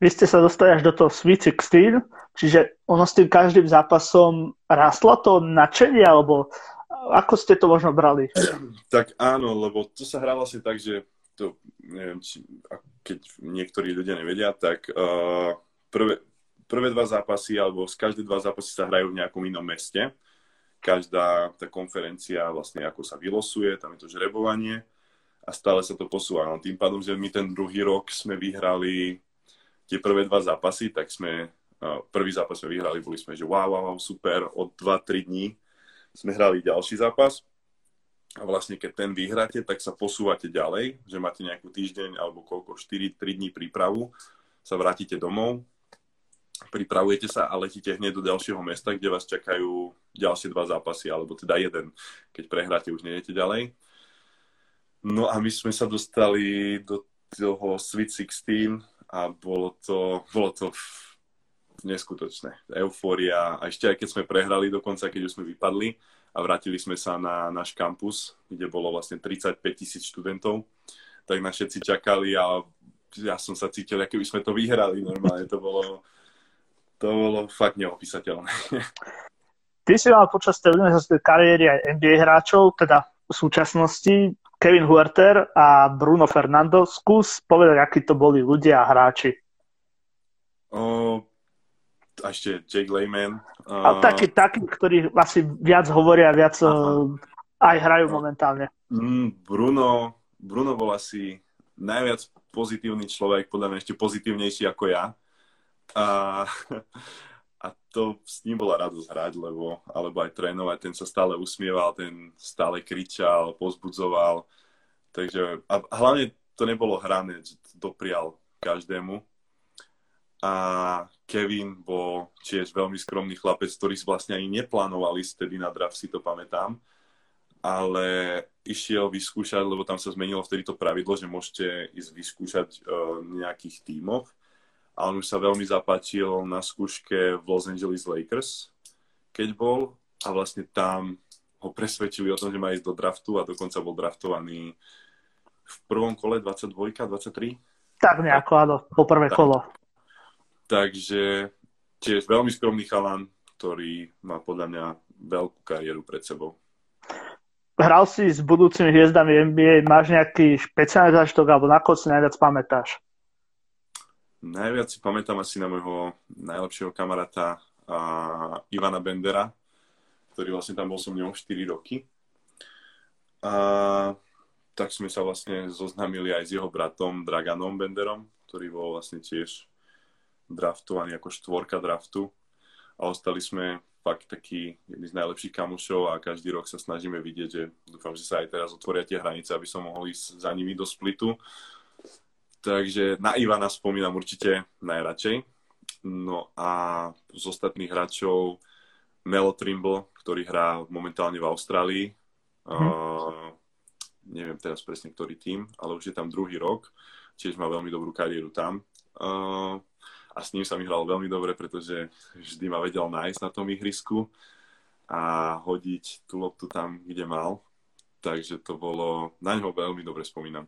[SPEAKER 1] Vy ste sa dostali až do toho Sweet 16, čiže ono s tým každým zápasom rastlo to nadšenie, alebo ako ste to možno brali?
[SPEAKER 2] Tak áno, lebo to sa hralo asi tak, že to, neviem, či, keď niektorí ľudia nevedia, tak uh, prvé, prvé dva zápasy, alebo z každé dva zápasy sa hrajú v nejakom inom meste každá tá konferencia vlastne ako sa vylosuje, tam je to žrebovanie a stále sa to posúva. No, tým pádom, že my ten druhý rok sme vyhrali tie prvé dva zápasy, tak sme, prvý zápas sme vyhrali, boli sme, že wow, wow, super, od 2-3 dní sme hrali ďalší zápas a vlastne keď ten vyhráte, tak sa posúvate ďalej, že máte nejakú týždeň alebo koľko, 4-3 dní prípravu, sa vrátite domov, pripravujete sa a letíte hneď do ďalšieho mesta, kde vás čakajú ďalšie dva zápasy, alebo teda jeden. Keď prehráte, už nejdete ďalej. No a my sme sa dostali do toho Sweet 16 a bolo to, bolo to neskutočné. Eufória. A ešte aj keď sme prehrali dokonca, keď už sme vypadli a vrátili sme sa na náš kampus, kde bolo vlastne 35 tisíc študentov, tak na všetci čakali a ja som sa cítil, ako by sme to vyhrali normálne. To bolo, to bolo fakt neopísateľné.
[SPEAKER 1] Ty si mal počas tej kariéry aj NBA hráčov, teda v súčasnosti Kevin Huerter a Bruno Fernando. Skús povedať, akí to boli ľudia a hráči.
[SPEAKER 2] O, a ešte Jake Layman.
[SPEAKER 1] A taký, taký, ktorí asi viac hovoria, viac Aha. aj hrajú momentálne.
[SPEAKER 2] Mm, Bruno, Bruno bol asi najviac pozitívny človek, podľa mňa ešte pozitívnejší ako ja. A, a to s ním bola radosť hrať, lebo, alebo aj trénovať, ten sa stále usmieval, ten stále kričal, pozbudzoval. Takže, a hlavne to nebolo hrané, doprial každému. A Kevin bol tiež veľmi skromný chlapec, ktorý vlastne ani neplánoval ísť vtedy na draft, si to pamätám ale išiel vyskúšať, lebo tam sa zmenilo vtedy to pravidlo, že môžete ísť vyskúšať uh, nejakých tímoch. A on už sa veľmi zapáčil na skúške v Los Angeles Lakers, keď bol. A vlastne tam ho presvedčili o tom, že má ísť do draftu a dokonca bol draftovaný v prvom kole 22, 23.
[SPEAKER 1] Tak nejako, áno, po prvé tak. kolo.
[SPEAKER 2] Takže tiež veľmi skromný chalan, ktorý má podľa mňa veľkú kariéru pred sebou
[SPEAKER 1] hral si s budúcimi hviezdami NBA, máš nejaký špeciálny zážitok, alebo na koho si najviac pamätáš?
[SPEAKER 2] Najviac si pamätám asi na môjho najlepšieho kamaráta uh, Ivana Bendera, ktorý vlastne tam bol so mnou 4 roky. A tak sme sa vlastne zoznámili aj s jeho bratom Draganom Benderom, ktorý bol vlastne tiež draftovaný ako štvorka draftu. A ostali sme fakt taký jedný z najlepších kamošov a každý rok sa snažíme vidieť, že dúfam, že sa aj teraz otvoria tie hranice, aby som mohol ísť za nimi do splitu. Takže na Ivana spomínam určite najradšej. No a z ostatných hráčov Melo Trimble, ktorý hrá momentálne v Austrálii. Hmm. Uh, neviem teraz presne, ktorý tým, ale už je tam druhý rok. Tiež má veľmi dobrú kariéru tam. Uh, a s ním sa mi hralo veľmi dobre, pretože vždy ma vedel nájsť na tom ihrisku a hodiť tú loptu tam, kde mal. Takže to bolo, na ňo veľmi dobre spomínam.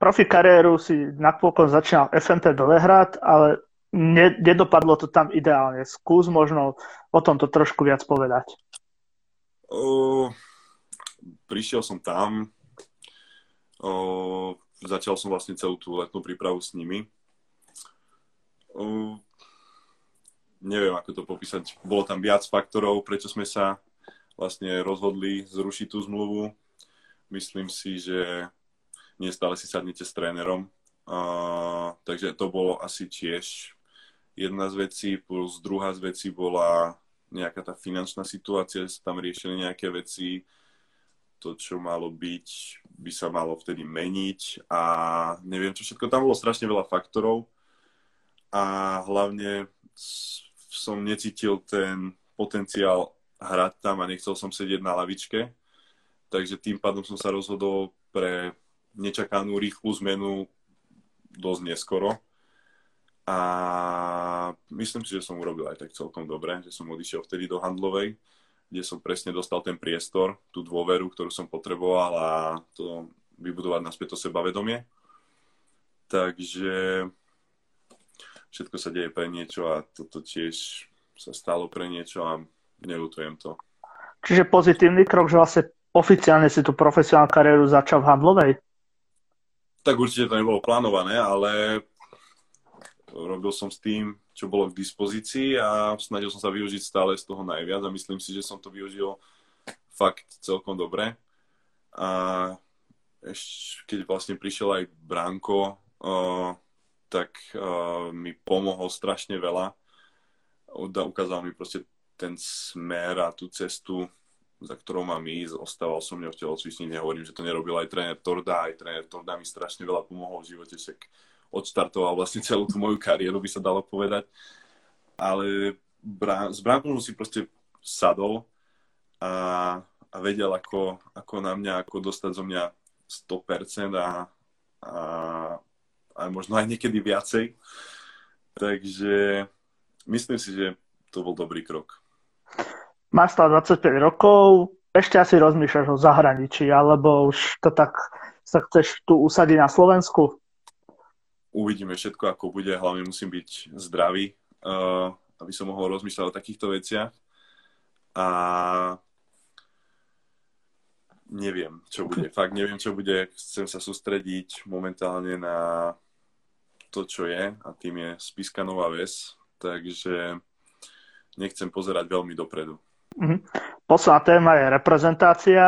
[SPEAKER 1] Profi kariéru si napokon začínal FNT Belehrad, ale ne, nedopadlo to tam ideálne. Skús možno o tomto trošku viac povedať.
[SPEAKER 2] O, prišiel som tam, o, začal som vlastne celú tú letnú prípravu s nimi Uh, neviem, ako to popísať. Bolo tam viac faktorov, prečo sme sa vlastne rozhodli zrušiť tú zmluvu. Myslím si, že nestále si sadnete s trénerom. Uh, takže to bolo asi tiež jedna z vecí, plus druhá z vecí bola nejaká tá finančná situácia, že sa tam riešili nejaké veci, to, čo malo byť, by sa malo vtedy meniť a neviem čo všetko. Tam bolo strašne veľa faktorov a hlavne som necítil ten potenciál hrať tam a nechcel som sedieť na lavičke. Takže tým pádom som sa rozhodol pre nečakanú rýchlu zmenu dosť neskoro. A myslím si, že som urobil aj tak celkom dobre, že som odišiel vtedy do handlovej, kde som presne dostal ten priestor, tú dôveru, ktorú som potreboval a to vybudovať naspäť to sebavedomie. Takže všetko sa deje pre niečo a toto tiež sa stalo pre niečo a nelutujem to.
[SPEAKER 1] Čiže pozitívny krok, že vlastne oficiálne si tú profesionálnu kariéru začal v handlovej?
[SPEAKER 2] Tak určite to nebolo plánované, ale robil som s tým, čo bolo k dispozícii a snažil som sa využiť stále z toho najviac a myslím si, že som to využil fakt celkom dobre. A ešte, keď vlastne prišiel aj Branko, tak uh, mi pomohol strašne veľa. Ukázal mi proste ten smer a tú cestu, za ktorou mám ísť. Ostával som mňa v telocvični, nehovorím, že to nerobil aj tréner Torda, aj tréner Torda mi strašne veľa pomohol v živote, však odštartoval vlastne celú tú moju kariéru, by sa dalo povedať. Ale brá, s Bránkom si proste sadol a, a vedel, ako, ako na mňa, ako dostať zo mňa 100% a, a a možno aj niekedy viacej. Takže myslím si, že to bol dobrý krok.
[SPEAKER 1] Máš tam 25 rokov, ešte asi rozmýšľaš o zahraničí, alebo už to tak sa chceš tu usadiť na Slovensku?
[SPEAKER 2] Uvidíme všetko, ako bude. Hlavne musím byť zdravý, uh, aby som mohol rozmýšľať o takýchto veciach. A neviem, čo bude. Fakt neviem, čo bude. Chcem sa sústrediť momentálne na to, čo je a tým je Spiska Nová Ves, takže nechcem pozerať veľmi dopredu.
[SPEAKER 1] Mm-hmm. Posledná téma je reprezentácia.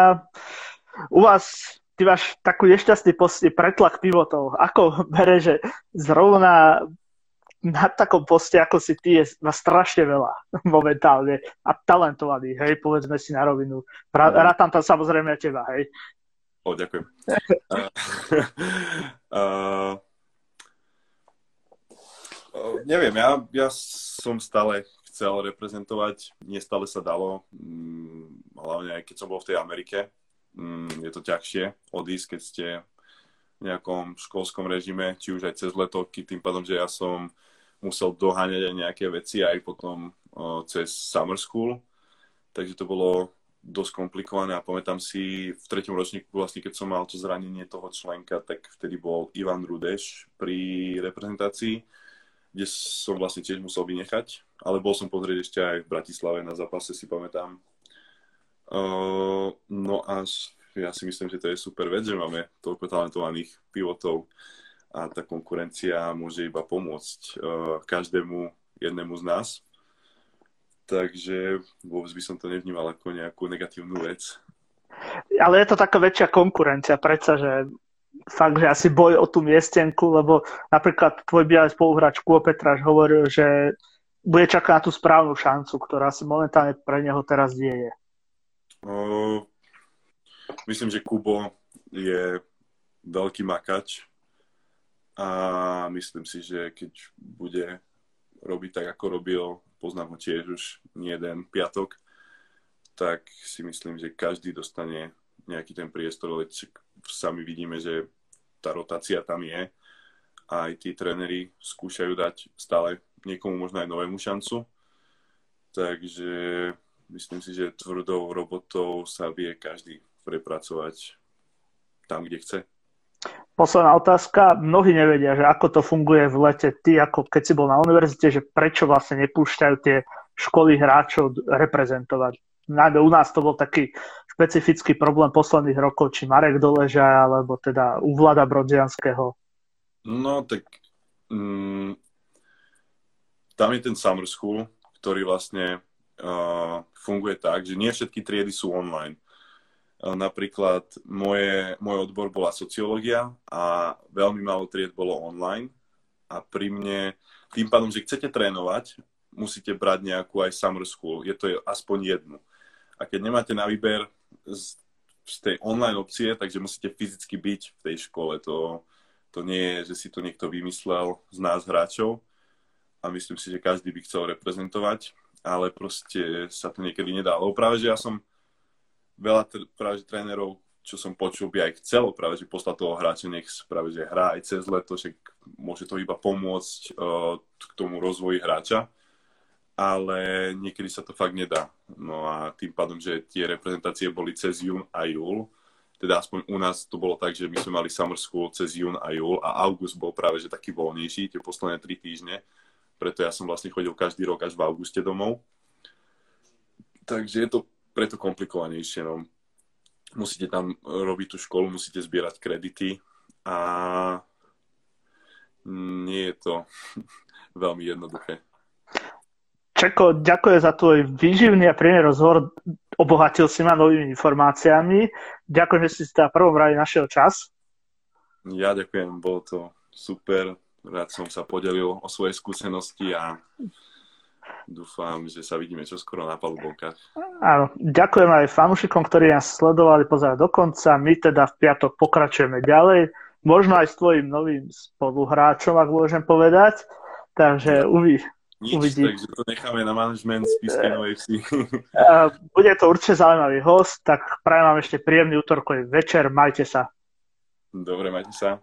[SPEAKER 1] U vás, ty máš takú nešťastný poste pretlak pivotov. Ako bere, že zrovna na takom poste, ako si ty, je ma strašne veľa momentálne a talentovaný, hej, povedzme si na rovinu. Mhm. rátam tam samozrejme teba, hej.
[SPEAKER 2] O, ďakujem. uh, uh, neviem, ja, ja som stále chcel reprezentovať, nestále sa dalo, mm, hlavne aj keď som bol v tej Amerike. Mm, je to ťažšie odísť, keď ste v nejakom školskom režime, či už aj cez letovky, tým pádom, že ja som musel doháňať aj nejaké veci aj potom cez summer school, takže to bolo dosť komplikované a pamätám si v treťom ročníku, vlastne keď som mal to zranenie toho členka, tak vtedy bol Ivan Rudeš pri reprezentácii, kde som vlastne tiež musel vynechať, ale bol som pozrieť ešte aj v Bratislave na zápase, si pamätám. Uh, no a ja si myslím, že to je super vec, že máme toľko talentovaných pivotov a tá konkurencia môže iba pomôcť uh, každému jednému z nás. Takže vôbec by som to nevnímal ako nejakú negatívnu vec.
[SPEAKER 1] Ale je to taká väčšia konkurencia, predsa, že fakt, že asi boj o tú miestenku, lebo napríklad tvoj bývalý spoluhráč Kuo Petraš hovoril, že bude čakať na tú správnu šancu, ktorá si momentálne pre neho teraz deje.
[SPEAKER 2] Uh, myslím, že Kubo je veľký makač a myslím si, že keď bude robiť tak, ako robil, poznám ho tiež už nie jeden piatok, tak si myslím, že každý dostane nejaký ten priestor, ale sami vidíme, že tá rotácia tam je aj tí tréneri skúšajú dať stále niekomu možno aj novému šancu. Takže myslím si, že tvrdou robotou sa vie každý prepracovať tam, kde chce.
[SPEAKER 1] Posledná otázka. Mnohí nevedia, že ako to funguje v lete. Ty, ako keď si bol na univerzite, že prečo vlastne nepúšťajú tie školy hráčov reprezentovať. Najmä u nás to bol taký špecifický problém posledných rokov, či Marek Doleža, alebo teda u Vlada Brodzianského.
[SPEAKER 2] No, tak mm, tam je ten summer school, ktorý vlastne uh, funguje tak, že nie všetky triedy sú online. Napríklad moje, môj odbor bola sociológia a veľmi málo tried bolo online. A pri mne, tým pádom, že chcete trénovať, musíte brať nejakú aj summer school. Je to aspoň jednu. A keď nemáte na výber z, z tej online opcie, takže musíte fyzicky byť v tej škole. To, to nie je, že si to niekto vymyslel z nás hráčov. A myslím si, že každý by chcel reprezentovať, ale proste sa to niekedy nedá. Lebo práve, že ja som veľa t- práve trénerov, čo som počul, by aj chcelo práve, že poslať toho hráča, nech práve, že hrá aj cez leto, že môže to iba pomôcť uh, k tomu rozvoji hráča, ale niekedy sa to fakt nedá. No a tým pádom, že tie reprezentácie boli cez jún a júl, teda aspoň u nás to bolo tak, že my sme mali summer school cez jún a júl a august bol práve, že taký voľnejší, tie posledné tri týždne, preto ja som vlastne chodil každý rok až v auguste domov. Takže je to preto komplikovanejšie. No. Musíte tam robiť tú školu, musíte zbierať kredity a nie je to veľmi jednoduché.
[SPEAKER 1] Čeko, ďakujem za tvoj výživný a príjemný rozhovor. Obohatil si ma novými informáciami. Ďakujem, že si teda prvom rade našiel čas.
[SPEAKER 2] Ja ďakujem, bolo to super. Rád som sa podelil o svoje skúsenosti a Dúfam, že sa vidíme čoskoro na palubovkách.
[SPEAKER 1] Áno, ďakujem aj fanúšikom, ktorí nás sledovali pozerať do konca. My teda v piatok pokračujeme ďalej. Možno aj s tvojim novým spoluhráčom, ak môžem povedať. Takže uvi,
[SPEAKER 2] Nič, uvidí. takže to necháme na management Spiske Novej Vsi.
[SPEAKER 1] Bude to určite zaujímavý host, tak prajem vám ešte príjemný útorkový večer. Majte sa.
[SPEAKER 2] Dobre, majte sa.